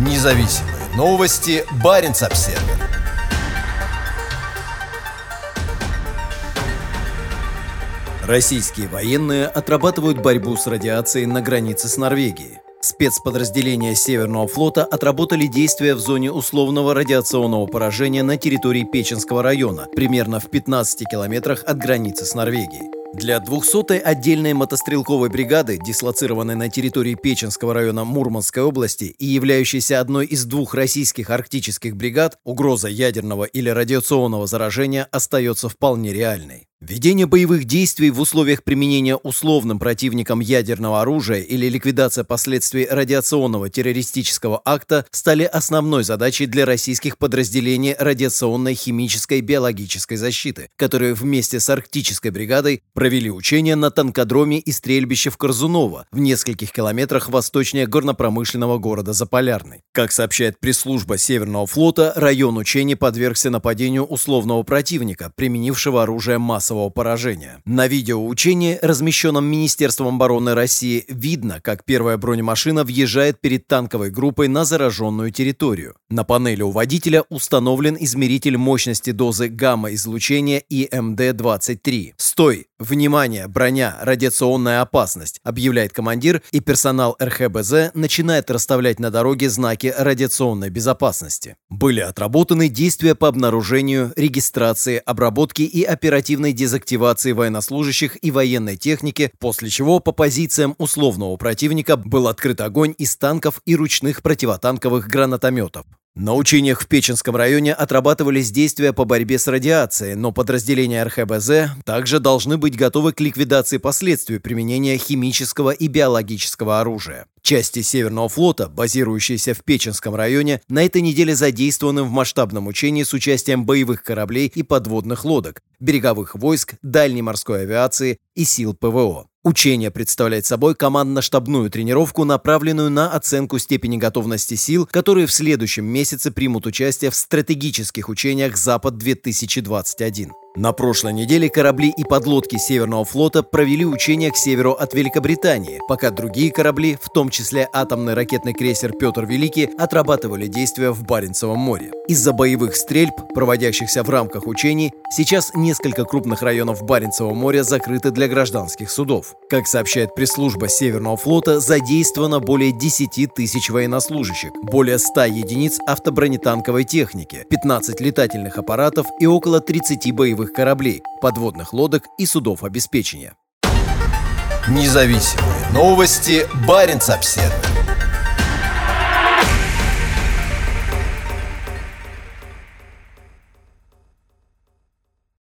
Независимые новости. Барин обсерва Российские военные отрабатывают борьбу с радиацией на границе с Норвегией. Спецподразделения Северного флота отработали действия в зоне условного радиационного поражения на территории Печенского района, примерно в 15 километрах от границы с Норвегией. Для 200-й отдельной мотострелковой бригады, дислоцированной на территории Печенского района Мурманской области и являющейся одной из двух российских арктических бригад, угроза ядерного или радиационного заражения остается вполне реальной. Ведение боевых действий в условиях применения условным противником ядерного оружия или ликвидация последствий радиационного террористического акта стали основной задачей для российских подразделений радиационной, химической биологической защиты, которые вместе с арктической бригадой провели учения на танкодроме и стрельбище в Корзуново в нескольких километрах восточнее горнопромышленного города Заполярный. Как сообщает пресс-служба Северного флота, район учений подвергся нападению условного противника, применившего оружие массового массового поражения. На видеоучении, размещенном Министерством обороны России, видно, как первая бронемашина въезжает перед танковой группой на зараженную территорию. На панели у водителя установлен измеритель мощности дозы гамма-излучения ИМД-23. «Стой! Внимание! Броня! Радиационная опасность!» объявляет командир, и персонал РХБЗ начинает расставлять на дороге знаки радиационной безопасности. Были отработаны действия по обнаружению, регистрации, обработке и оперативной дезактивации военнослужащих и военной техники, после чего по позициям условного противника был открыт огонь из танков и ручных противотанковых гранатометов. На учениях в Печенском районе отрабатывались действия по борьбе с радиацией, но подразделения РХБЗ также должны быть готовы к ликвидации последствий применения химического и биологического оружия. Части Северного флота, базирующиеся в Печенском районе, на этой неделе задействованы в масштабном учении с участием боевых кораблей и подводных лодок, береговых войск, дальней морской авиации и сил ПВО. Учение представляет собой командно-штабную тренировку, направленную на оценку степени готовности сил, которые в следующем месяце примут участие в стратегических учениях «Запад-2021». На прошлой неделе корабли и подлодки Северного флота провели учения к северу от Великобритании, пока другие корабли, в том числе атомный ракетный крейсер «Петр Великий», отрабатывали действия в Баренцевом море. Из-за боевых стрельб, проводящихся в рамках учений, сейчас несколько крупных районов Баренцевого моря закрыты для гражданских судов. Как сообщает пресс-служба Северного флота, задействовано более 10 тысяч военнослужащих, более 100 единиц автобронетанковой техники, 15 летательных аппаратов и около 30 боевых боевых кораблей, подводных лодок и судов обеспечения. Независимые новости. Барин обседный.